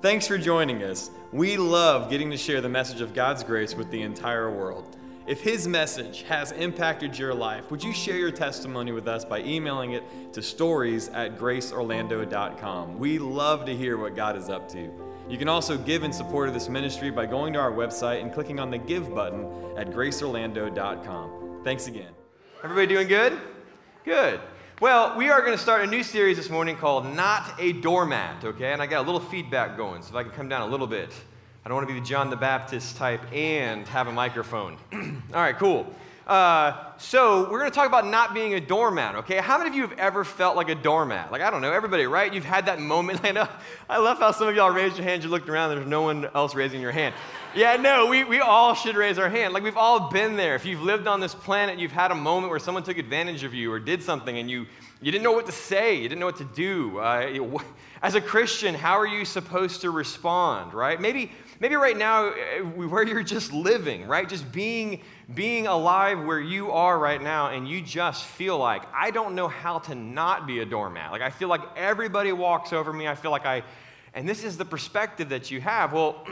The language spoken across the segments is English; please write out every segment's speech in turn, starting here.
Thanks for joining us. We love getting to share the message of God's grace with the entire world. If His message has impacted your life, would you share your testimony with us by emailing it to stories at graceorlando.com? We love to hear what God is up to. You can also give in support of this ministry by going to our website and clicking on the Give button at graceorlando.com. Thanks again. Everybody doing good? Good. Well, we are going to start a new series this morning called Not a Doormat, okay? And I got a little feedback going, so if I can come down a little bit. I don't want to be the John the Baptist type and have a microphone. All right, cool. Uh, so we're going to talk about not being a doormat, okay? How many of you have ever felt like a doormat? Like, I don't know, everybody, right? You've had that moment. I know. I love how some of y'all raised your hands, you looked around, there's no one else raising your hand. Yeah, no, we, we all should raise our hand. Like, we've all been there. If you've lived on this planet, you've had a moment where someone took advantage of you or did something and you, you didn't know what to say, you didn't know what to do. Uh, as a Christian, how are you supposed to respond, right? Maybe maybe right now uh, where you're just living, right? Just being being alive where you are right now and you just feel like I don't know how to not be a doormat. Like I feel like everybody walks over me. I feel like I and this is the perspective that you have. Well,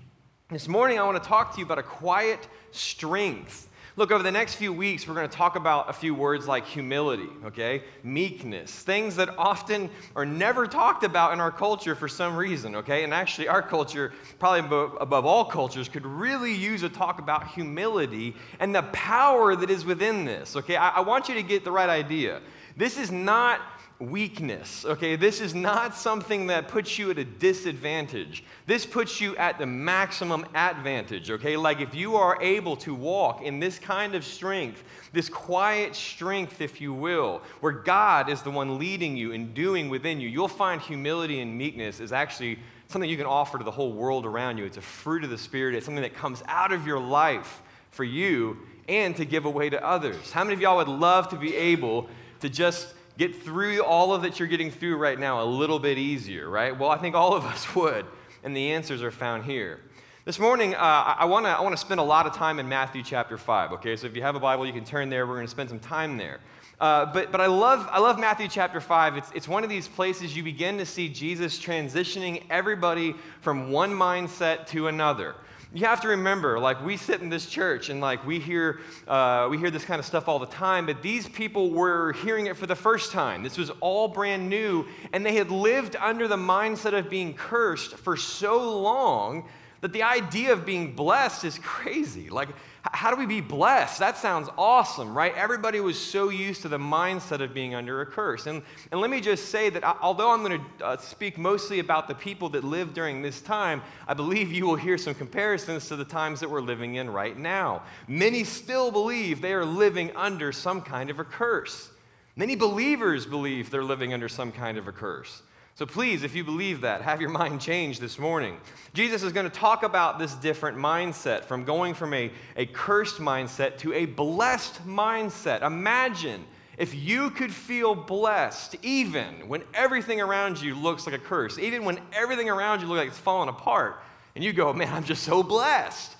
this morning I want to talk to you about a quiet strength Look, over the next few weeks, we're going to talk about a few words like humility, okay? Meekness, things that often are never talked about in our culture for some reason, okay? And actually, our culture, probably above, all cultures, could really use a talk about humility and the power that is within this, okay? I, I want you to get the right idea. This is not weakness, okay? This is not something that puts you at a disadvantage. This puts you at the maximum advantage, okay? Like if you are able to walk in this kind of strength, this quiet strength, if you will, where God is the one leading you and doing within you, you'll find humility and meekness is actually something you can offer to the whole world around you. It's a fruit of the Spirit, it's something that comes out of your life for you and to give away to others. How many of y'all would love to be able to just get through all of that you're getting through right now a little bit easier, right? Well, I think all of us would, and the answers are found here. This morning, uh, I want to I wanna spend a lot of time in Matthew chapter 5, okay? So if you have a Bible, you can turn there. We're going to spend some time there. Uh, but but I, love, I love Matthew chapter 5. It's, it's one of these places you begin to see Jesus transitioning everybody from one mindset to another you have to remember, like we sit in this church and like we hear, uh, we hear this kind of stuff all the time, but these people were hearing it for the first time. This was all brand new, and they had lived under the mindset of being cursed for so long that the idea of being blessed is crazy. Like, how do we be blessed? That sounds awesome, right? Everybody was so used to the mindset of being under a curse. And, and let me just say that although I'm going to uh, speak mostly about the people that lived during this time, I believe you will hear some comparisons to the times that we're living in right now. Many still believe they are living under some kind of a curse. Many believers believe they're living under some kind of a curse. So please, if you believe that, have your mind changed this morning. Jesus is going to talk about this different mindset from going from a, a cursed mindset to a blessed mindset. Imagine if you could feel blessed even when everything around you looks like a curse, even when everything around you looks like it's falling apart, and you go, man, I'm just so blessed.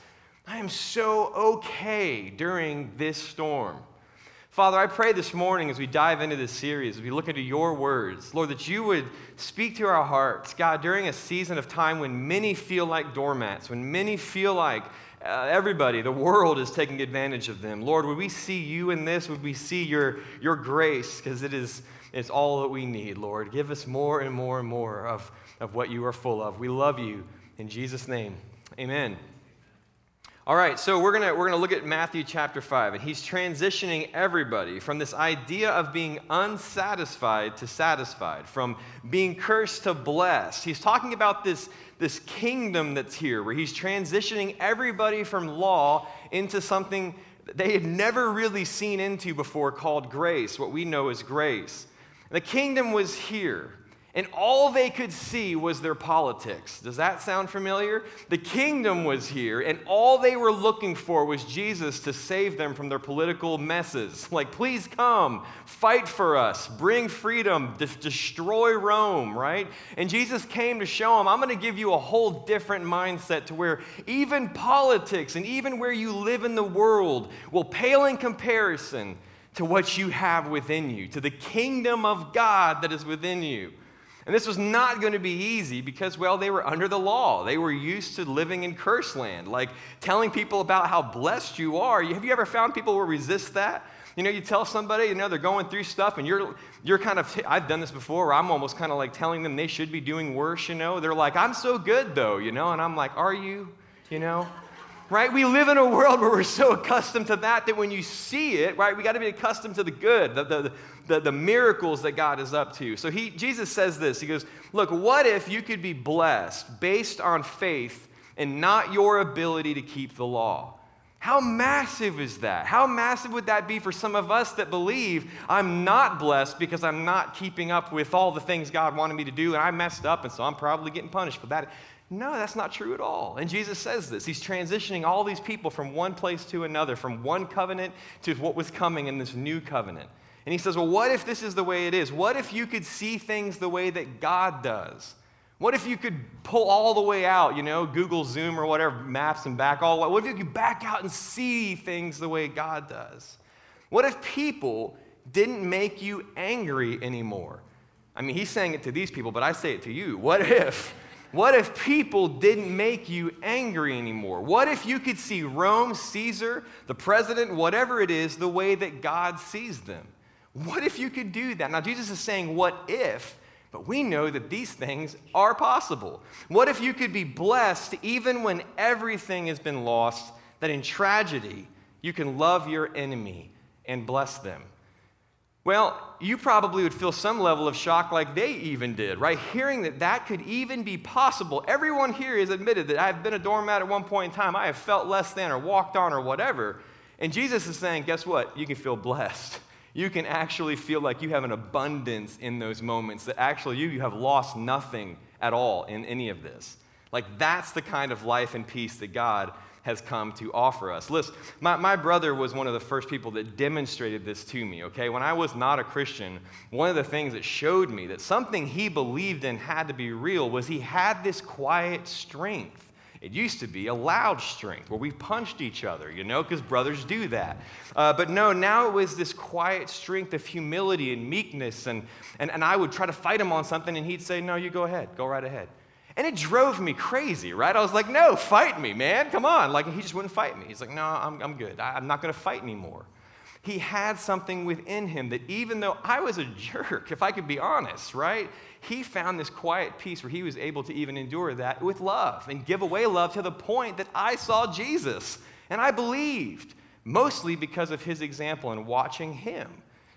I am so okay during this storm. Father, I pray this morning as we dive into this series, as we look into your words, Lord, that you would speak to our hearts, God, during a season of time when many feel like doormats, when many feel like uh, everybody, the world is taking advantage of them. Lord, would we see you in this? Would we see your, your grace? Because it is it's all that we need, Lord. Give us more and more and more of, of what you are full of. We love you. In Jesus' name, amen. All right, so we're going we're gonna look at Matthew chapter 5, and he's transitioning everybody from this idea of being unsatisfied to satisfied, from being cursed to blessed. He's talking about this, this kingdom that's here, where he's transitioning everybody from law into something they had never really seen into before called grace, what we know as grace. The kingdom was here and all they could see was their politics. Does that sound familiar? The kingdom was here, and all they were looking for was Jesus to save them from their political messes. Like, please come, fight for us, bring freedom, de- destroy Rome, right? And Jesus came to show them, I'm going to give you a whole different mindset to where even politics and even where you live in the world will pale in comparison to what you have within you, to the kingdom of God that is within you. And this was not going to be easy because, well, they were under the law. They were used to living in curse land, like telling people about how blessed you are. Have you ever found people will resist that? You know, you tell somebody, you know, they're going through stuff, and you're, you're kind of, I've done this before, where I'm almost kind of like telling them they should be doing worse, you know. They're like, I'm so good, though, you know, and I'm like, are you, you know? right? We live in a world where we're so accustomed to that that when you see it, right, we got to be accustomed to the good, the, the, the, the, miracles that God is up to. So he, Jesus says this He goes, Look, what if you could be blessed based on faith and not your ability to keep the law? How massive is that? How massive would that be for some of us that believe I'm not blessed because I'm not keeping up with all the things God wanted me to do and I messed up and so I'm probably getting punished for that? No, that's not true at all. And Jesus says this. He's transitioning all these people from one place to another, from one covenant to what was coming in this new covenant. And he says, Well, what if this is the way it is? What if you could see things the way that God does? What if you could pull all the way out, you know, Google Zoom or whatever, maps and back all the way? What if you could back out and see things the way God does? What if people didn't make you angry anymore? I mean, he's saying it to these people, but I say it to you. What if what if people didn't make you angry anymore? What if you could see Rome, Caesar, the president, whatever it is, the way that God sees them? What if you could do that? Now, Jesus is saying, What if? But we know that these things are possible. What if you could be blessed even when everything has been lost, that in tragedy, you can love your enemy and bless them? Well, you probably would feel some level of shock like they even did, right? Hearing that that could even be possible. Everyone here has admitted that I've been a doormat at one point in time. I have felt less than or walked on or whatever. And Jesus is saying, guess what? You can feel blessed. You can actually feel like you have an abundance in those moments, that actually you, you have lost nothing at all in any of this. Like that's the kind of life and peace that God has come to offer us. Listen, my, my brother was one of the first people that demonstrated this to me, okay? When I was not a Christian, one of the things that showed me that something he believed in had to be real was he had this quiet strength. It used to be a loud strength where we punched each other, you know, because brothers do that. Uh, but no, now it was this quiet strength of humility and meekness. And, and, and I would try to fight him on something, and he'd say, No, you go ahead, go right ahead. And it drove me crazy, right? I was like, no, fight me, man. Come on. Like, he just wouldn't fight me. He's like, no, I'm, I'm good. I, I'm not going to fight anymore. He had something within him that even though I was a jerk, if I could be honest, right? He found this quiet peace where he was able to even endure that with love and give away love to the point that I saw Jesus and I believed, mostly because of his example and watching him.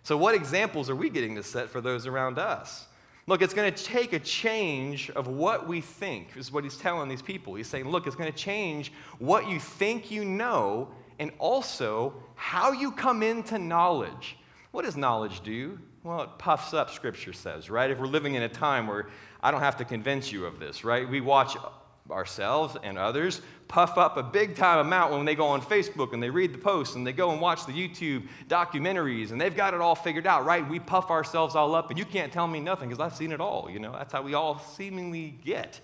So, what examples are we getting to set for those around us? Look, it's going to take a change of what we think, is what he's telling these people. He's saying, look, it's going to change what you think you know and also how you come into knowledge. What does knowledge do? Well, it puffs up, Scripture says, right? If we're living in a time where I don't have to convince you of this, right? We watch ourselves and others puff up a big time amount when they go on Facebook and they read the posts and they go and watch the YouTube documentaries and they've got it all figured out, right? We puff ourselves all up and you can't tell me nothing because I've seen it all, you know? That's how we all seemingly get.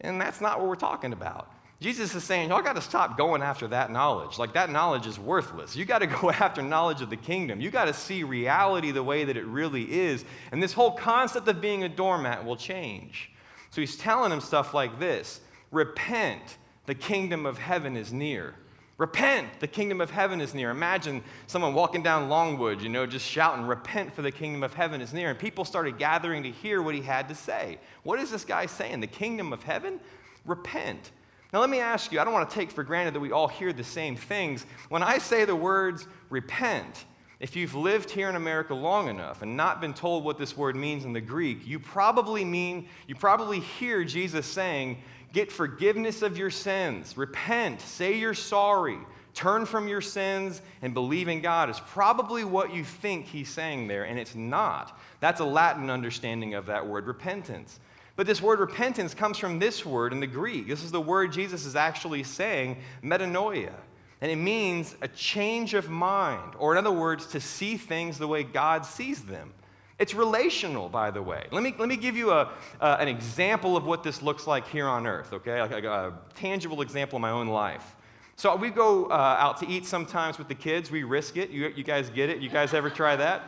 And that's not what we're talking about. Jesus is saying, y'all got to stop going after that knowledge. Like, that knowledge is worthless. You got to go after knowledge of the kingdom. You got to see reality the way that it really is. And this whole concept of being a doormat will change. So he's telling them stuff like this Repent, the kingdom of heaven is near. Repent, the kingdom of heaven is near. Imagine someone walking down Longwood, you know, just shouting, Repent, for the kingdom of heaven is near. And people started gathering to hear what he had to say. What is this guy saying? The kingdom of heaven? Repent. Now, let me ask you, I don't want to take for granted that we all hear the same things. When I say the words repent, if you've lived here in America long enough and not been told what this word means in the Greek, you probably mean, you probably hear Jesus saying, Get forgiveness of your sins, repent, say you're sorry, turn from your sins, and believe in God is probably what you think he's saying there, and it's not. That's a Latin understanding of that word, repentance. But this word repentance comes from this word in the Greek. This is the word Jesus is actually saying, metanoia. And it means a change of mind, or in other words, to see things the way God sees them. It's relational, by the way. Let me, let me give you a, uh, an example of what this looks like here on earth, okay? Like a, a tangible example of my own life. So we go uh, out to eat sometimes with the kids. We risk it. You, you guys get it? You guys ever try that?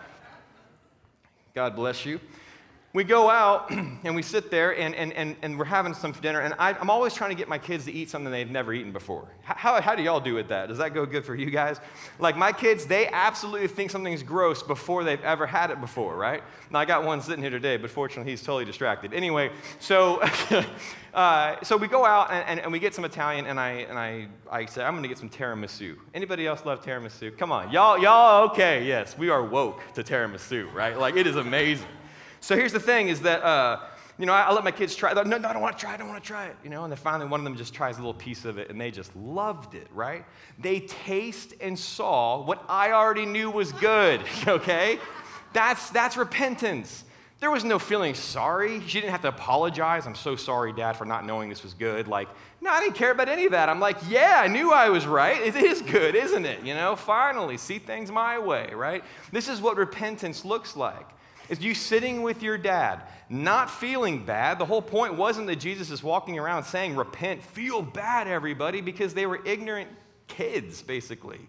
God bless you. We go out and we sit there and, and, and, and we're having some dinner. And I, am always trying to get my kids to eat something they've never eaten before. How, how do y'all do with that? Does that go good for you guys? Like my kids, they absolutely think something's gross before they've ever had it before, right? Now, I got one sitting here today, but fortunately he's totally distracted. Anyway, so, uh, so we go out and, and, and, we get some Italian and I, and I, I say, I'm going to get some tiramisu. Anybody else love tiramisu? Come on. Y'all, y'all okay. Yes, we are woke to tiramisu, right? Like it is amazing. So here's the thing is that, uh, you know, I, I, let my kids try. No, no, I don't want to try. I don't want to try it. You know, and then finally one of them just tries a little piece of it, and they just loved it. Right? They taste and saw what I already knew was good. Okay, that's that's repentance. There was no feeling sorry. She didn't have to apologize. I'm so sorry, Dad, for not knowing this was good. Like, no, I didn't care about any of that. I'm like, yeah, I knew I was right. It is good, isn't it? You know, finally, see things my way, right? This is what repentance looks like is you sitting with your dad, not feeling bad. The whole point wasn't that Jesus is walking around saying, repent, feel bad, everybody, because they were ignorant kids, basically.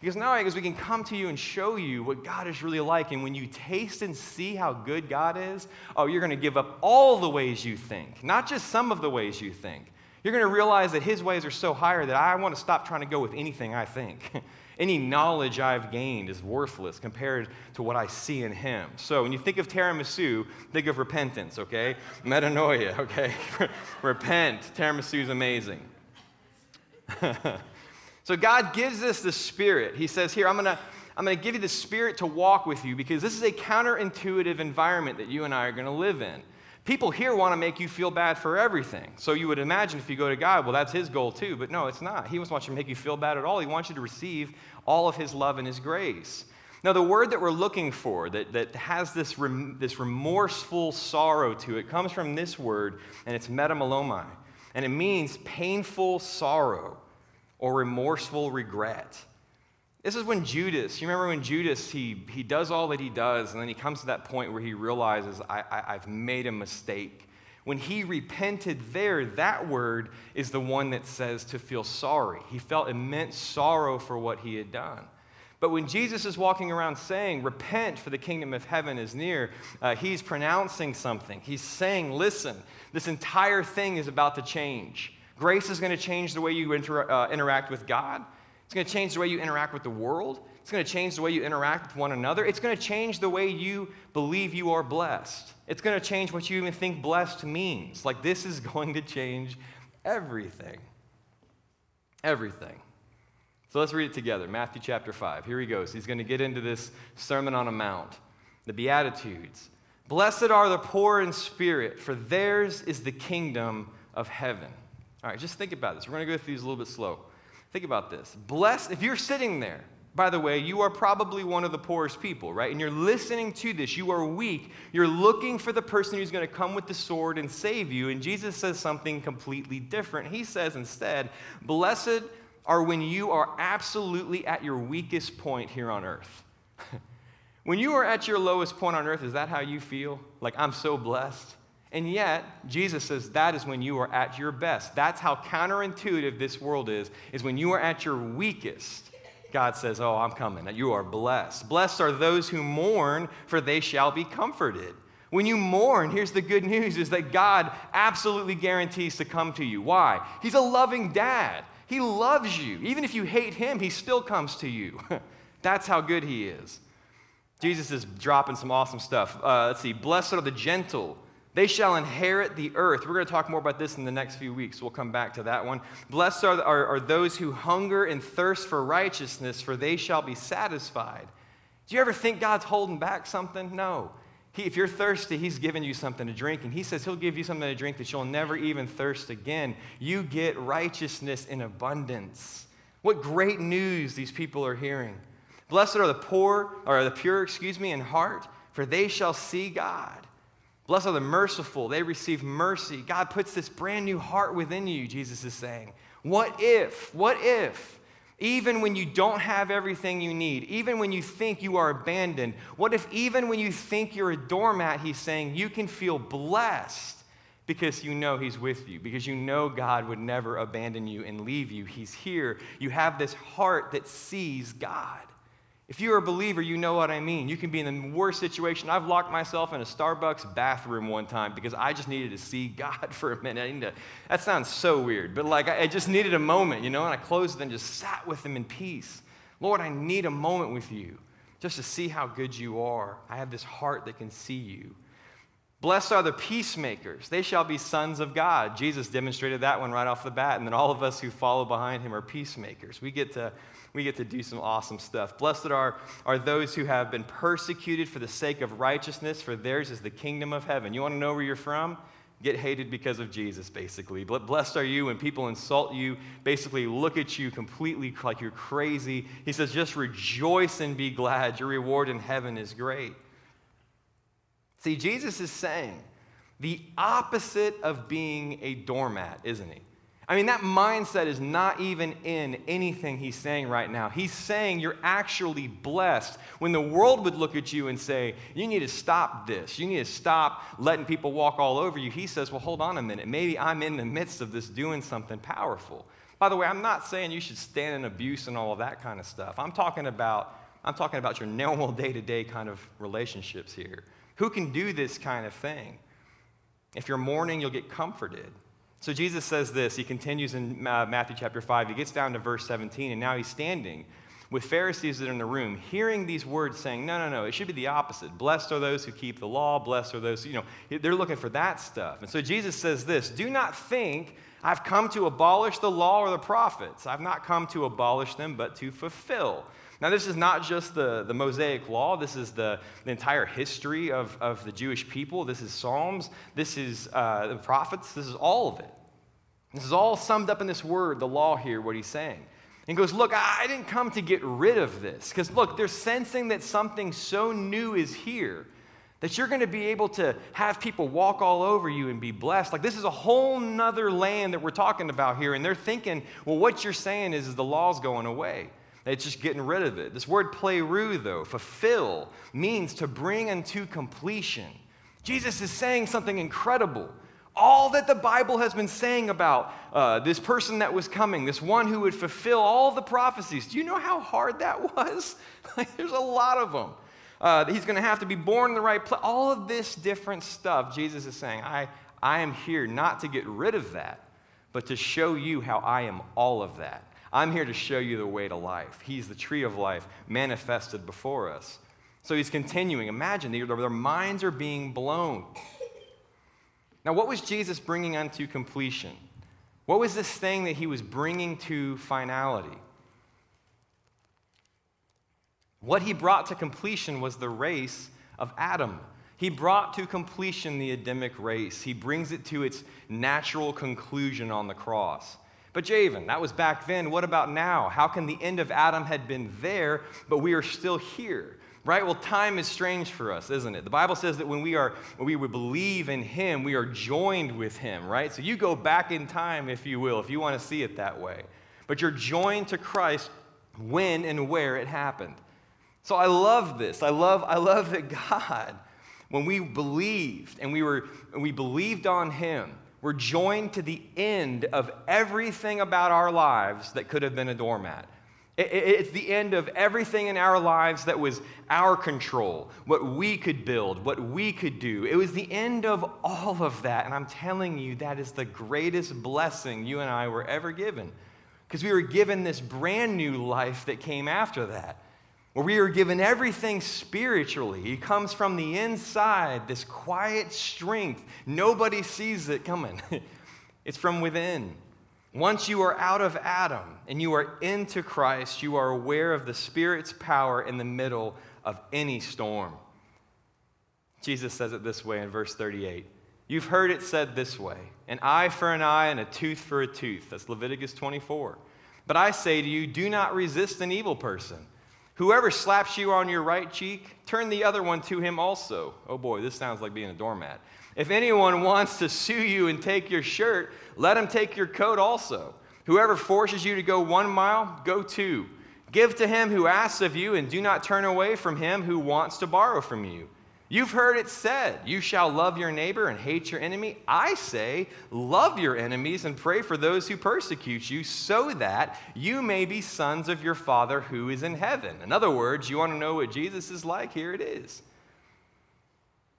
Because now, because we can come to you and show you what God is really like. And when you taste and see how good God is, oh, you're going to give up all the ways you think, not just some of the ways you think. You're going to realize that His ways are so higher that I want to stop trying to go with anything I think. Any knowledge I've gained is worthless compared to what I see in Him. So when you think of tiramisu, think of repentance, okay? Metanoia, okay? Repent. Tiramisu is amazing. so God gives us the Spirit. He says, Here, I'm going to. I'm going to give you the Spirit to walk with you because this is a counterintuitive environment that you and I are going to live in. People here want to make you feel bad for everything. So you would imagine if you go to God, well, that's his goal too. But no, it's not. He wants you to make you feel bad at all. He wants you to receive all of his love and his grace. Now, the word that we're looking for that, that has this, rem, this remorseful sorrow to it comes from this word, and it's metamelomai. And it means painful sorrow or remorseful regret. This is when Judas, you remember when Judas, he, he does all that he does, and then he comes to that point where he realizes, I, I, I've made a mistake. When he repented there, that word is the one that says to feel sorry. He felt immense sorrow for what he had done. But when Jesus is walking around saying, Repent, for the kingdom of heaven is near, uh, he's pronouncing something. He's saying, Listen, this entire thing is about to change. Grace is going to change the way you inter- uh, interact with God. It's going to change the way you interact with the world. It's going to change the way you interact with one another. It's going to change the way you believe you are blessed. It's going to change what you even think blessed means. Like, this is going to change everything. Everything. So let's read it together. Matthew chapter 5. Here he goes. He's going to get into this Sermon on a Mount, the Beatitudes. Blessed are the poor in spirit, for theirs is the kingdom of heaven. All right, just think about this. We're going to go through these a little bit slow. Think about this. Blessed, if you're sitting there, by the way, you are probably one of the poorest people, right? And you're listening to this. You are weak. You're looking for the person who's going to come with the sword and save you. And Jesus says something completely different. He says instead, Blessed are when you are absolutely at your weakest point here on earth. when you are at your lowest point on earth, is that how you feel? Like, I'm so blessed? And yet, Jesus says that is when you are at your best. That's how counterintuitive this world is, is when you are at your weakest. God says, Oh, I'm coming. You are blessed. Blessed are those who mourn, for they shall be comforted. When you mourn, here's the good news is that God absolutely guarantees to come to you. Why? He's a loving dad. He loves you. Even if you hate him, he still comes to you. That's how good he is. Jesus is dropping some awesome stuff. Uh, let's see. Blessed are the gentle they shall inherit the earth. We're going to talk more about this in the next few weeks. We'll come back to that one. Blessed are, are, are, those who hunger and thirst for righteousness, for they shall be satisfied. Do you ever think God's holding back something? No. He, if you're thirsty, He's giving you something to drink, and He says He'll give you something to drink that you'll never even thirst again. You get righteousness in abundance. What great news these people are hearing. Blessed are the poor, or the pure, excuse me, in heart, for they shall see God. Blessed are the merciful, they receive mercy. God puts this brand new heart within you, Jesus is saying. What if, what if, even when you don't have everything you need, even when you think you are abandoned, what if even when you think you're a doormat, he's saying you can feel blessed because you know he's with you, because you know God would never abandon you and leave you. He's here. You have this heart that sees God. If you're a believer, you know what I mean. You can be in the worst situation. I've locked myself in a Starbucks bathroom one time because I just needed to see God for a minute. I need to, that sounds so weird, but like I, I just needed a moment, you know, and I closed and just sat with Him in peace. Lord, I need a moment with you just to see how good you are. I have this heart that can see you. Blessed are the peacemakers. They shall be sons of God. Jesus demonstrated that one right off the bat. And then all of us who follow behind him are peacemakers. We get to, we get to do some awesome stuff. Blessed are, are those who have been persecuted for the sake of righteousness, for theirs is the kingdom of heaven. You want to know where you're from? Get hated because of Jesus, basically. Blessed are you when people insult you, basically look at you completely like you're crazy. He says, just rejoice and be glad. Your reward in heaven is great. See, Jesus is saying the opposite of being a doormat, isn't he? I mean, that mindset is not even in anything he's saying right now. He's saying you're actually blessed. When the world would look at you and say, you need to stop this, you need to stop letting people walk all over you, he says, well, hold on a minute. Maybe I'm in the midst of this doing something powerful. By the way, I'm not saying you should stand in abuse and all of that kind of stuff. I'm talking about, I'm talking about your normal day to day kind of relationships here. Who can do this kind of thing? If you're mourning, you'll get comforted. So Jesus says this. He continues in uh, Matthew chapter 5. He gets down to verse 17, and now he's standing with Pharisees that are in the room, hearing these words saying, No, no, no, it should be the opposite. Blessed are those who keep the law, blessed are those, you know, they're looking for that stuff. And so Jesus says this Do not think I've come to abolish the law or the prophets. I've not come to abolish them, but to fulfill. Now, this is not just the, the Mosaic law, this is the, the entire history of, of the Jewish people. This is Psalms, this is uh, the prophets, this is all of it. This is all summed up in this word, the law here, what he's saying. And goes, Look, I didn't come to get rid of this. Because, look, they're sensing that something so new is here that you're going to be able to have people walk all over you and be blessed. Like, this is a whole nother land that we're talking about here. And they're thinking, well, what you're saying is, is the law's going away. It's just getting rid of it. This word pleroo, though, fulfill, means to bring unto completion. Jesus is saying something incredible. All that the Bible has been saying about uh, this person that was coming, this one who would fulfill all the prophecies. Do you know how hard that was? like, there's a lot of them. Uh, he's going to have to be born in the right place. All of this different stuff, Jesus is saying, I, I am here not to get rid of that, but to show you how I am all of that. I'm here to show you the way to life. He's the tree of life manifested before us. So he's continuing. Imagine their, minds are being blown. Now, what was Jesus bringing unto completion? What was this thing that he was bringing to finality? What he brought to completion was the race of Adam. He brought to completion the Adamic race. He brings it to its natural conclusion on the cross. But Javen, that was back then. What about now? How can the end of Adam had been there, but we are still here? Right? Well, time is strange for us, isn't it? The Bible says that when we are when we would believe in him, we are joined with him, right? So you go back in time, if you will, if you want to see it that way. But you're joined to Christ when and where it happened. So I love this. I love, I love that God, when we believed and we were we believed on him, we're joined to the end of everything about our lives that could have been a doormat. It's the end of everything in our lives that was our control, what we could build, what we could do. It was the end of all of that. And I'm telling you, that is the greatest blessing you and I were ever given. Because we were given this brand new life that came after that where we are given everything spiritually. He comes from the inside, this quiet strength. Nobody sees it coming, it's from within. Once you are out of Adam and you are into Christ, you are aware of the Spirit's power in the middle of any storm. Jesus says it this way in verse 38. You've heard it said this way an eye for an eye and a tooth for a tooth. That's Leviticus 24. But I say to you, do not resist an evil person. Whoever slaps you on your right cheek, turn the other one to him also. Oh boy, this sounds like being a doormat. If anyone wants to sue you and take your shirt, let him take your coat also. Whoever forces you to go one mile, go two. Give to him who asks of you, and do not turn away from him who wants to borrow from you. You've heard it said, You shall love your neighbor and hate your enemy. I say, Love your enemies and pray for those who persecute you, so that you may be sons of your Father who is in heaven. In other words, you want to know what Jesus is like? Here it is.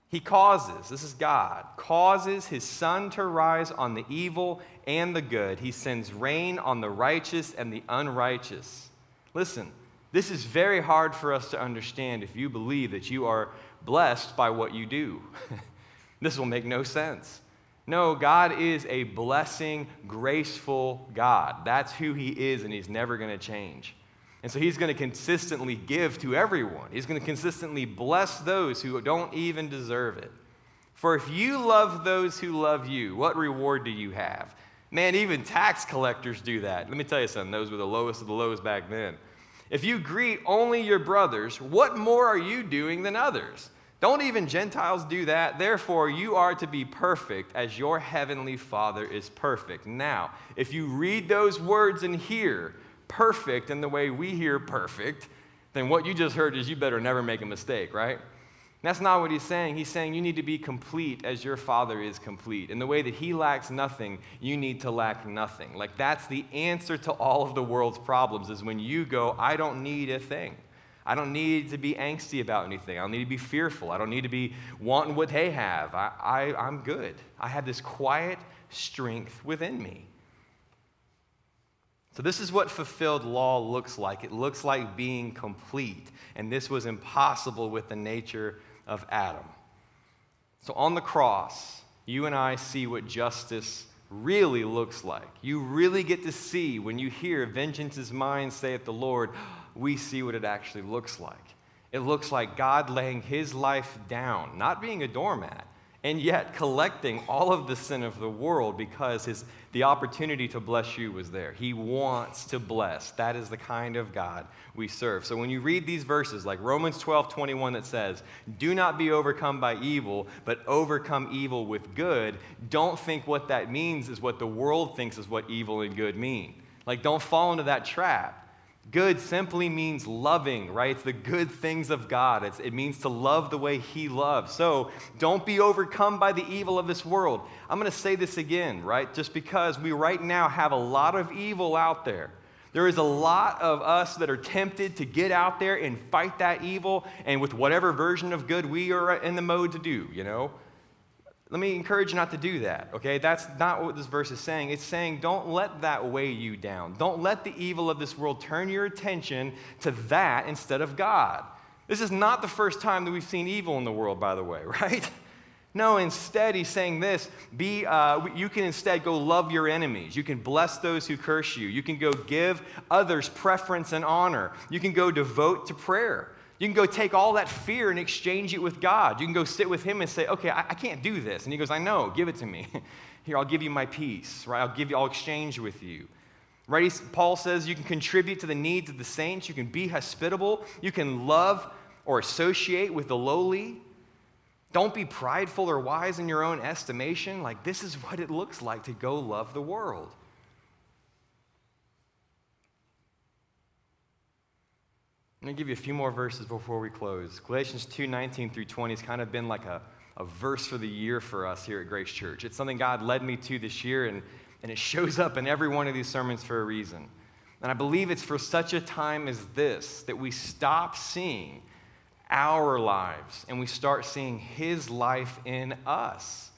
He causes, this is God, causes his sun to rise on the evil and the good. He sends rain on the righteous and the unrighteous. Listen, this is very hard for us to understand if you believe that you are blessed by what you do. this will make no sense. No, God is a blessing, graceful God. That's who He is, and He's never going to change. And so He's going to consistently give to everyone. He's going to consistently bless those who don't even deserve it. For if you love those who love you, what reward do you have? Man, even tax collectors do that. Let me tell you something, those were the lowest of the lowest back then. If you greet only your brothers, what more are you doing than others? Don't even Gentiles do that. Therefore, you are to be perfect as your heavenly Father is perfect. Now, if you read those words and hear perfect in the way we hear perfect, then what you just heard is you better never make a mistake, right? That's not what he's saying. He's saying you need to be complete as your Father is complete. In the way that he lacks nothing, you need to lack nothing. Like that's the answer to all of the world's problems is when you go, I don't need a thing. I don't need to be angsty about anything. I don't need to be fearful. I don't need to be wanting what they have. I, I, I'm good. I have this quiet strength within me. So, this is what fulfilled law looks like. It looks like being complete. And this was impossible with the nature of Adam. So on the cross, you and I see what justice really looks like. You really get to see when you hear vengeance is mine, saith the Lord, we see what it actually looks like. It looks like God laying his life down, not being a doormat, and yet collecting all of the sin of the world because his, the opportunity to bless you was there. He wants to bless. That is the kind of God we serve. So when you read these verses, like Romans 12 21, that says, Do not be overcome by evil, but overcome evil with good, don't think what that means is what the world thinks is what evil and good mean. Like, don't fall into that trap. Good simply means loving, right? It's the good things of God. It's, it means to love the way He loves. So don't be overcome by the evil of this world. I'm going to say this again, right? Just because we right now have a lot of evil out there. There is a lot of us that are tempted to get out there and fight that evil and with whatever version of good we are in the mode to do, you know? Let me encourage you not to do that, okay? That's not what this verse is saying. It's saying don't let that weigh you down. Don't let the evil of this world turn your attention to that instead of God. This is not the first time that we've seen evil in the world, by the way, right? No, instead, he's saying this be, uh, you can instead go love your enemies. You can bless those who curse you. You can go give others preference and honor. You can go devote to prayer. You can go take all that fear and exchange it with God. You can go sit with Him and say, okay, I, I can't do this. And He goes, I know, give it to me. Here, I'll give you my peace, right? I'll give you, I'll exchange with you. Right? Paul says you can contribute to the needs of the saints. You can be hospitable. You can love or associate with the lowly. Don't be prideful or wise in your own estimation. Like, this is what it looks like to go love the world. I'm going to give you a few more verses before we close. Galatians 2 19 through 20 has kind of been like a, a verse for the year for us here at Grace Church. It's something God led me to this year, and, and it shows up in every one of these sermons for a reason. And I believe it's for such a time as this that we stop seeing our lives and we start seeing His life in us.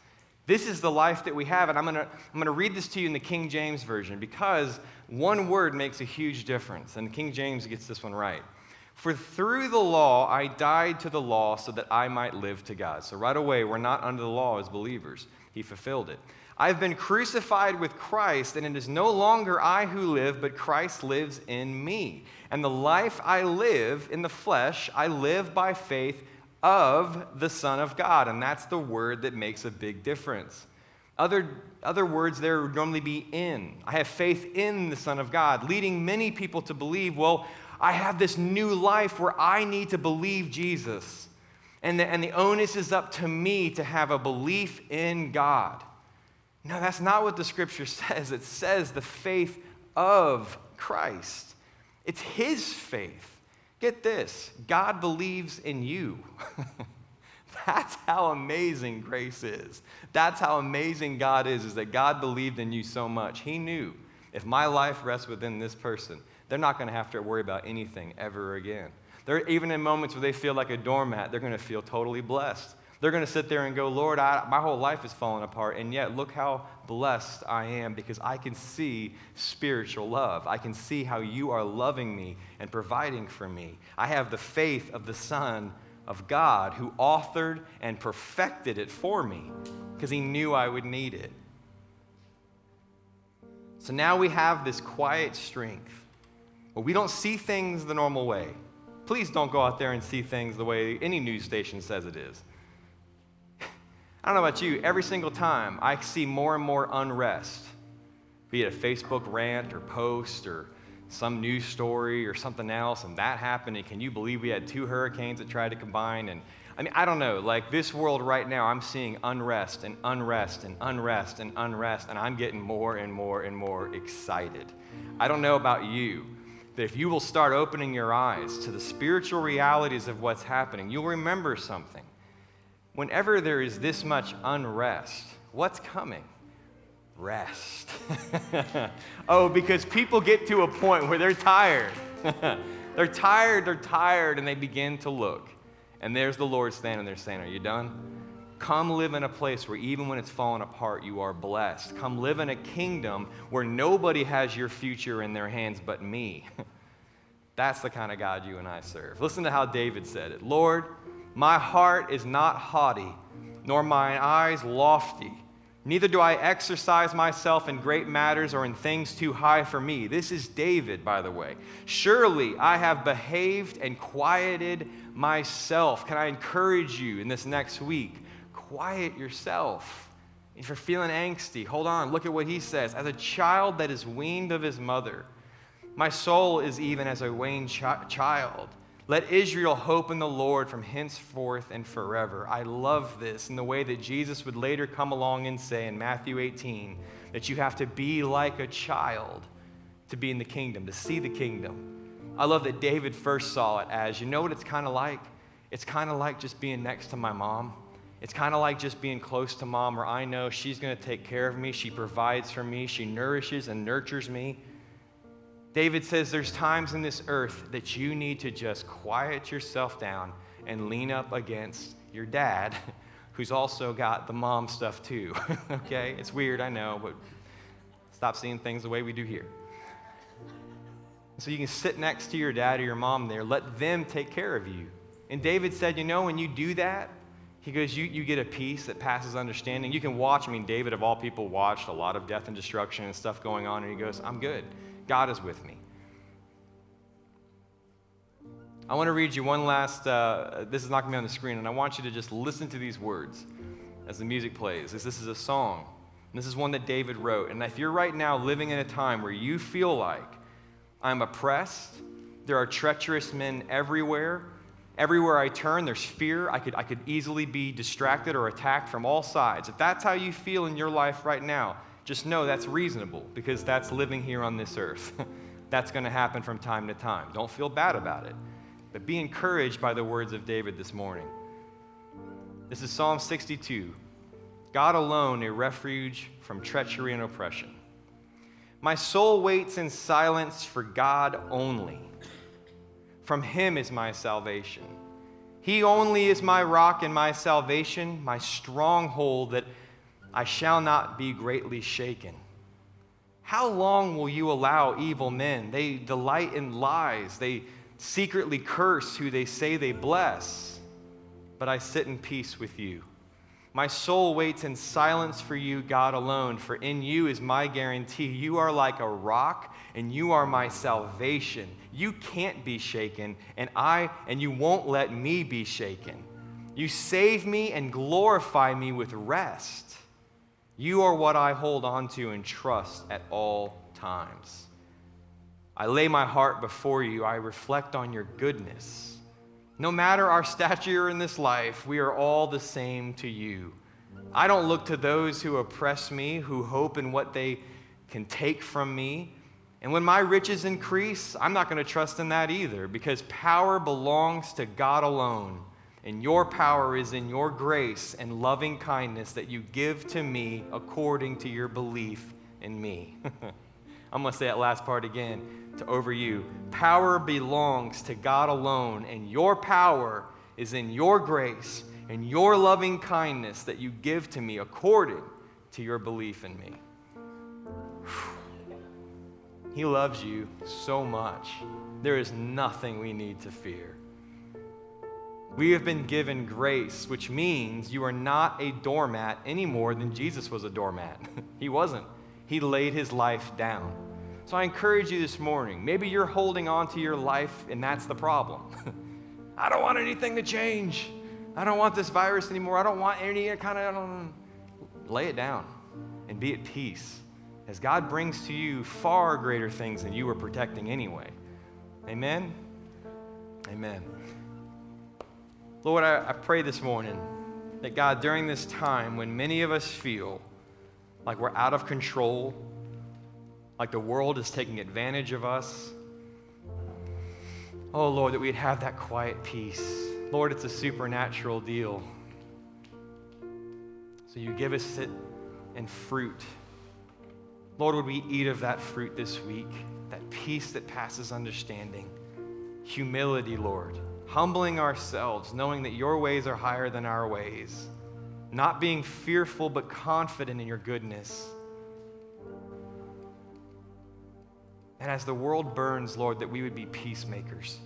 This is the life that we have, and I'm gonna, I'm gonna read this to you in the King James Version because one word makes a huge difference, and King James gets this one right. For through the law I died to the law so that I might live to God. So right away, we're not under the law as believers. He fulfilled it. I've been crucified with Christ, and it is no longer I who live, but Christ lives in me. And the life I live in the flesh, I live by faith of the Son of God. And that's the word that makes a big difference. Other, other words there would normally be in. I have faith in the Son of God, leading many people to believe, well, I have this new life where I need to believe Jesus. And the, and the onus is up to me to have a belief in God. No, that's not what the scripture says. It says the faith of Christ, it's his faith. Get this God believes in you. That's how amazing grace is. That's how amazing God is, is that God believed in you so much. He knew if my life rests within this person, they're not going to have to worry about anything ever again. They're, even in moments where they feel like a doormat, they're going to feel totally blessed. They're going to sit there and go, Lord, I, my whole life is falling apart, and yet look how blessed I am because I can see spiritual love. I can see how you are loving me and providing for me. I have the faith of the Son of God who authored and perfected it for me because he knew I would need it. So now we have this quiet strength where we don't see things the normal way. Please don't go out there and see things the way any news station says it is. I don't know about you, every single time I see more and more unrest, be it a Facebook rant or post or some news story or something else, and that happened, and can you believe we had two hurricanes that tried to combine? And I mean, I don't know, like this world right now, I'm seeing unrest and unrest and unrest and unrest, and I'm getting more and more and more excited. I don't know about you, but if you will start opening your eyes to the spiritual realities of what's happening, you'll remember something. Whenever there is this much unrest, what's coming? rest. oh, because people get to a point where they're tired. they're tired, they're tired, and they begin to look. And there's the Lord standing there saying, Are you done? Come live in a place where even when it's falling apart, you are blessed. Come live in a kingdom where nobody has your future in their hands but me. That's the kind of God you and I serve. Listen to how David said it Lord, my heart is not haughty, nor mine eyes lofty. Neither do I exercise myself in great matters or in things too high for me. This is David, by the way. Surely I have behaved and quieted myself. Can I encourage you in this next week? Quiet yourself. If you're feeling angsty, hold on, look at what he says. As a child that is weaned of his mother, my soul is even as a weaned ch- child. Let Israel hope in the Lord from henceforth and forever. I love this in the way that Jesus would later come along and say in Matthew 18 that you have to be like a child to be in the kingdom, to see the kingdom. I love that David first saw it as you know what it's kind of like? It's kind of like just being next to my mom. It's kind of like just being close to mom, where I know she's going to take care of me. She provides for me. She nourishes and nurtures me. David says there's times in this earth that you need to just quiet yourself down and lean up against your dad, who's also got the mom stuff too. okay? It's weird, I know, but stop seeing things the way we do here. So you can sit next to your dad or your mom there, let them take care of you. And David said, you know, when you do that, he goes, you, you get a peace that passes understanding. You can watch, I mean, David, of all people, watched a lot of death and destruction and stuff going on, and he goes, I'm good. God is with me. I want to read you one last, uh, this is not going to be on the screen, and I want you to just listen to these words as the music plays. This, this is a song. This is one that David wrote. And if you're right now living in a time where you feel like I'm oppressed, there are treacherous men everywhere, everywhere I turn, there's fear, I could, I could easily be distracted or attacked from all sides. If that's how you feel in your life right now, just know that's reasonable because that's living here on this earth. that's going to happen from time to time. Don't feel bad about it, but be encouraged by the words of David this morning. This is Psalm 62 God alone, a refuge from treachery and oppression. My soul waits in silence for God only. From him is my salvation. He only is my rock and my salvation, my stronghold that I shall not be greatly shaken. How long will you allow evil men? They delight in lies. They secretly curse who they say they bless. But I sit in peace with you. My soul waits in silence for you, God alone, for in you is my guarantee. You are like a rock, and you are my salvation. You can't be shaken, and I and you won't let me be shaken. You save me and glorify me with rest. You are what I hold on to and trust at all times. I lay my heart before you. I reflect on your goodness. No matter our stature in this life, we are all the same to you. I don't look to those who oppress me, who hope in what they can take from me. And when my riches increase, I'm not going to trust in that either because power belongs to God alone. and your power is in your grace and loving kindness that you give to me according to your belief in me. I'm going to say that last part again to over you. Power belongs to God alone, and your power is in your grace and your loving kindness that you give to me according to your belief in me. He loves you so much. There is nothing we need to fear. We have been given grace, which means you are not a doormat any more than Jesus was a doormat. he wasn't. He laid his life down. So I encourage you this morning. Maybe you're holding on to your life, and that's the problem. I don't want anything to change. I don't want this virus anymore. I don't want any kind of. Lay it down and be at peace as God brings to you far greater things than you were protecting anyway. Amen? Amen. Lord, I, I pray this morning that God, during this time when many of us feel like we're out of control, like the world is taking advantage of us, oh Lord, that we'd have that quiet peace. Lord, it's a supernatural deal. So you give us it in fruit. Lord, would we eat of that fruit this week? That peace that passes understanding. Humility, Lord humbling ourselves, knowing that your ways are higher than our ways, not being fearful but confident in your goodness. And as the world burns, Lord, that we would be peacemakers,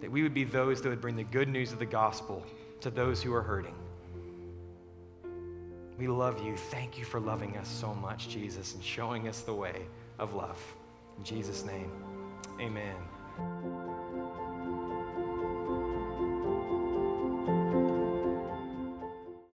that we would be those that would bring the good news of the gospel to those who are hurting. We love you. Thank you for loving us so much, Jesus, and showing us the way of love. In Jesus' name, amen.